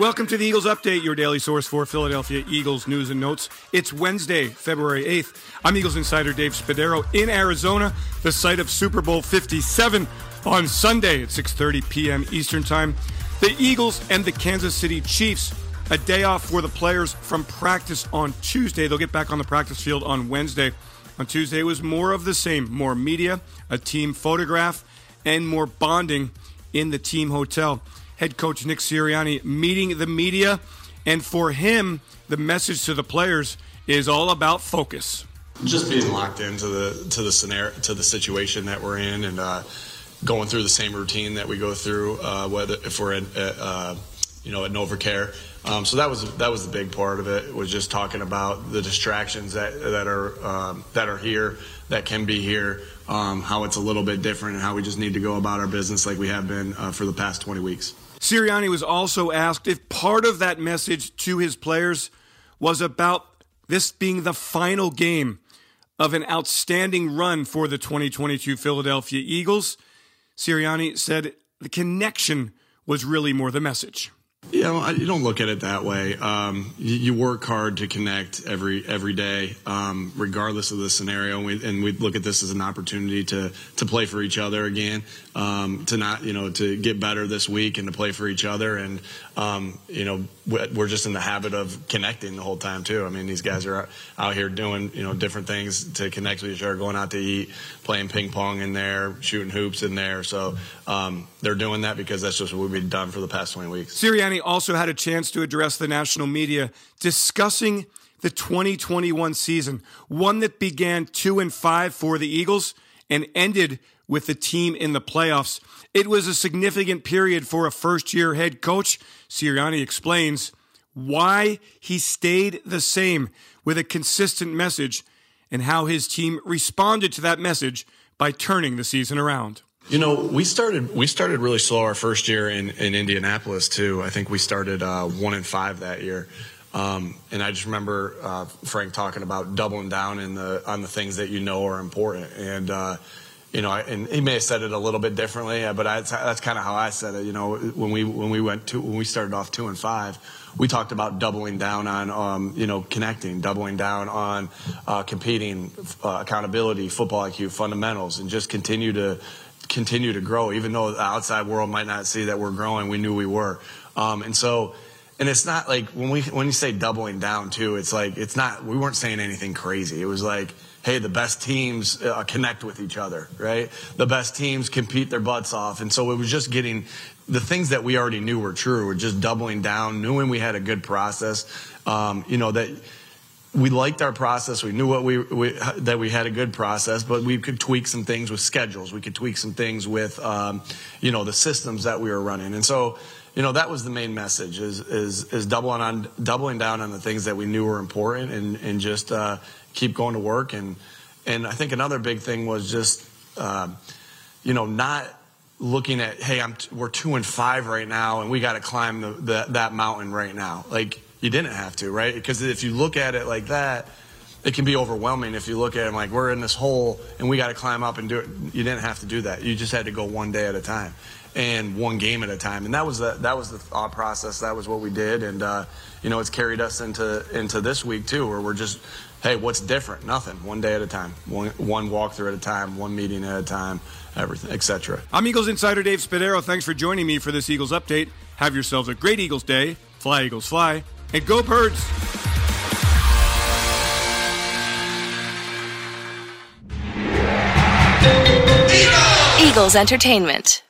Welcome to the Eagles Update, your daily source for Philadelphia Eagles news and notes. It's Wednesday, February 8th. I'm Eagles insider Dave Spadaro in Arizona, the site of Super Bowl 57 on Sunday at 6:30 p.m. Eastern Time. The Eagles and the Kansas City Chiefs a day off for the players from practice on Tuesday. They'll get back on the practice field on Wednesday. On Tuesday it was more of the same, more media, a team photograph, and more bonding in the team hotel head coach Nick Sirianni meeting the media. And for him, the message to the players is all about focus. Just being locked into the to the scenario to the situation that we're in, and uh, going through the same routine that we go through, uh, whether if we're in, uh, you know at NovaCare. Um, so that was that was the big part of it. Was just talking about the distractions that that are um, that are here, that can be here, um, how it's a little bit different, and how we just need to go about our business like we have been uh, for the past 20 weeks. Sirianni was also asked if part of that message to his players was about this being the final game of an outstanding run for the 2022 Philadelphia Eagles. Sirianni said the connection was really more the message. Yeah, you don't look at it that way. Um, you, you, work hard to connect every every day, um, regardless of the scenario. And we, and we, look at this as an opportunity to to play for each other again, um, to not you know to get better this week and to play for each other. And um, you know we're just in the habit of connecting the whole time too. I mean, these guys are out here doing you know different things to connect with each other, going out to eat, playing ping pong in there, shooting hoops in there. So um, they're doing that because that's just what we've been done for the past 20 weeks. Sirianni also had a chance to address the national media discussing the 2021 season, one that began two and five for the Eagles and ended with the team in the playoffs. It was a significant period for a first year head coach. Sirianni explains why he stayed the same with a consistent message and how his team responded to that message by turning the season around. You know, we started we started really slow our first year in, in Indianapolis too. I think we started uh, one and five that year. Um, and I just remember uh, Frank talking about doubling down in the on the things that you know are important. And uh, you know, and he may have said it a little bit differently, but I, that's kind of how I said it. You know, when we when we went to when we started off two and five, we talked about doubling down on um, you know connecting, doubling down on uh, competing, uh, accountability, football IQ, fundamentals, and just continue to continue to grow. Even though the outside world might not see that we're growing, we knew we were, um, and so. And it's not like when we when you say doubling down too, it's like it's not. We weren't saying anything crazy. It was like hey, the best teams uh, connect with each other, right? The best teams compete their butts off. And so it was just getting the things that we already knew were true, were just doubling down, knowing we had a good process, um, you know, that we liked our process. We knew what we, we, that we had a good process, but we could tweak some things with schedules. We could tweak some things with, um, you know, the systems that we were running. And so, you know, that was the main message is, is, is doubling on, doubling down on the things that we knew were important and, and just, uh, keep going to work. And, and I think another big thing was just, uh, you know, not looking at, hey, I'm, we're two and five right now, and we got to climb the, the, that mountain right now. Like, you didn't have to, right? Because if you look at it like that, it can be overwhelming if you look at it like we're in this hole and we got to climb up and do it. You didn't have to do that. You just had to go one day at a time and one game at a time. And that was the that was the thought process. That was what we did. And uh, you know, it's carried us into into this week too, where we're just hey, what's different? Nothing. One day at a time. One, one walkthrough at a time. One meeting at a time. Everything, etc. I'm Eagles insider Dave Spadaro. Thanks for joining me for this Eagles update. Have yourselves a great Eagles day. Fly Eagles fly, and go Birds. Eagles Entertainment.